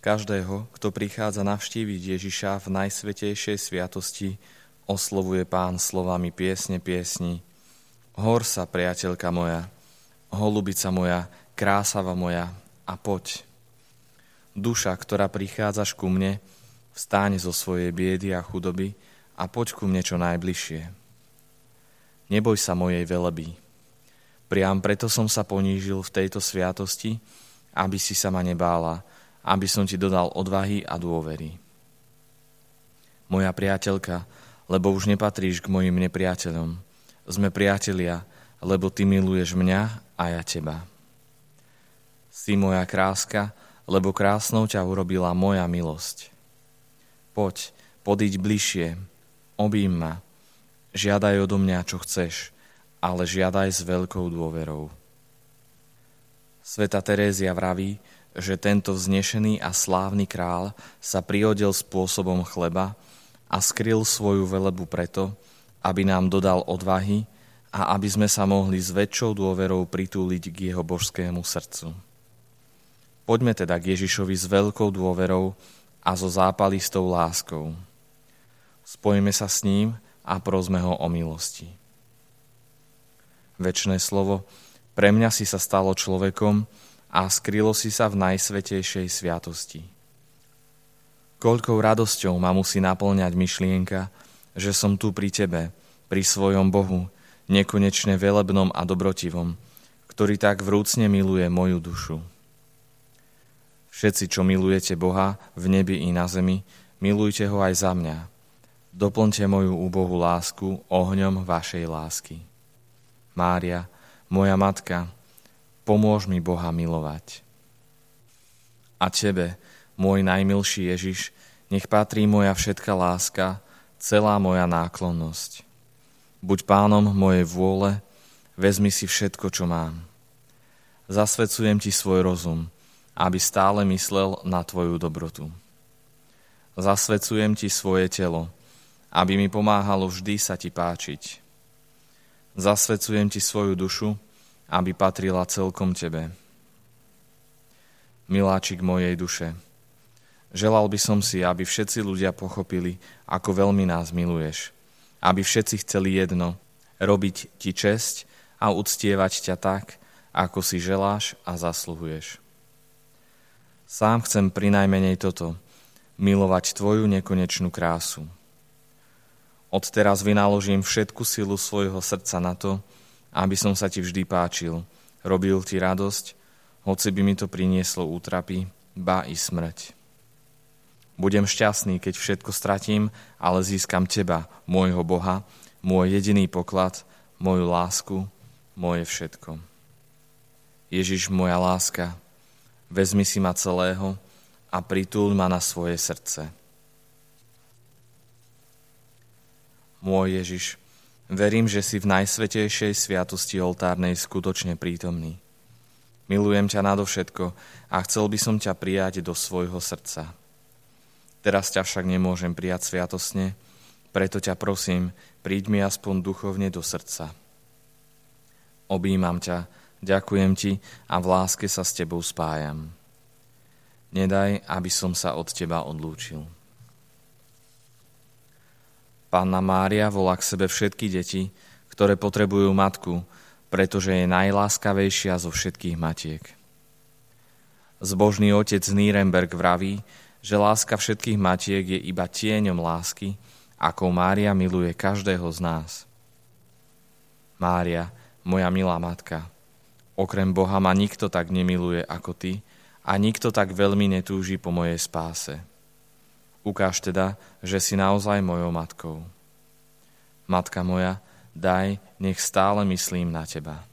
Každého, kto prichádza navštíviť Ježiša v najsvetejšej sviatosti, oslovuje pán slovami piesne piesni. Hor sa, priateľka moja, holubica moja, krásava moja a poď. Duša, ktorá prichádzaš ku mne, vstáne zo svojej biedy a chudoby a poď ku mne čo najbližšie. Neboj sa mojej veleby. Priam preto som sa ponížil v tejto sviatosti, aby si sa ma nebála, aby som ti dodal odvahy a dôvery. Moja priateľka, lebo už nepatríš k mojim nepriateľom. Sme priatelia, lebo ty miluješ mňa a ja teba. Si moja kráska, lebo krásnou ťa urobila moja milosť. Poď, podiť bližšie, obím ma, žiadaj odo mňa, čo chceš, ale žiadaj s veľkou dôverou. Sveta Terézia vraví, že tento vznešený a slávny král sa prihodil spôsobom chleba a skryl svoju velebu preto, aby nám dodal odvahy a aby sme sa mohli s väčšou dôverou pritúliť k jeho božskému srdcu. Poďme teda k Ježišovi s veľkou dôverou a so zápalistou láskou. Spojme sa s ním a prosme ho o milosti. Večné slovo, pre mňa si sa stalo človekom a skrylo si sa v najsvetejšej sviatosti. Koľkou radosťou ma musí naplňať myšlienka, že som tu pri tebe, pri svojom Bohu, nekonečne velebnom a dobrotivom, ktorý tak vrúcne miluje moju dušu. Všetci, čo milujete Boha v nebi i na zemi, milujte ho aj za mňa. Doplňte moju úbohu lásku ohňom vašej lásky. Mária, moja matka, pomôž mi Boha milovať. A Tebe, môj najmilší Ježiš, nech patrí moja všetka láska, celá moja náklonnosť. Buď pánom mojej vôle, vezmi si všetko, čo mám. Zasvedcujem Ti svoj rozum, aby stále myslel na Tvoju dobrotu. Zasvedcujem Ti svoje telo, aby mi pomáhalo vždy sa Ti páčiť. Zasvedcujem Ti svoju dušu, aby patrila celkom Tebe. Miláčik mojej duše, želal by som si, aby všetci ľudia pochopili, ako veľmi nás miluješ. Aby všetci chceli jedno, robiť Ti česť a uctievať ťa tak, ako si želáš a zasluhuješ. Sám chcem prinajmenej toto, milovať Tvoju nekonečnú krásu. Odteraz vynaložím všetku silu svojho srdca na to, aby som sa ti vždy páčil, robil ti radosť, hoci by mi to prinieslo útrapy, ba i smrť. Budem šťastný, keď všetko stratím, ale získam teba, môjho Boha, môj jediný poklad, moju lásku, moje všetko. Ježiš, moja láska, vezmi si ma celého a pritúľ ma na svoje srdce. Môj Ježiš, Verím, že si v najsvetejšej sviatosti oltárnej skutočne prítomný. Milujem ťa nadovšetko a chcel by som ťa prijať do svojho srdca. Teraz ťa však nemôžem prijať sviatosne, preto ťa prosím, príď mi aspoň duchovne do srdca. Obímam ťa, ďakujem ti a v láske sa s tebou spájam. Nedaj, aby som sa od teba odlúčil. Panna Mária volá k sebe všetky deti, ktoré potrebujú matku, pretože je najláskavejšia zo všetkých matiek. Zbožný otec Nýrenberg vraví, že láska všetkých matiek je iba tieňom lásky, ako Mária miluje každého z nás. Mária, moja milá matka, okrem Boha ma nikto tak nemiluje ako ty a nikto tak veľmi netúži po mojej spáse. Ukáž teda, že si naozaj mojou matkou. Matka moja, daj, nech stále myslím na teba.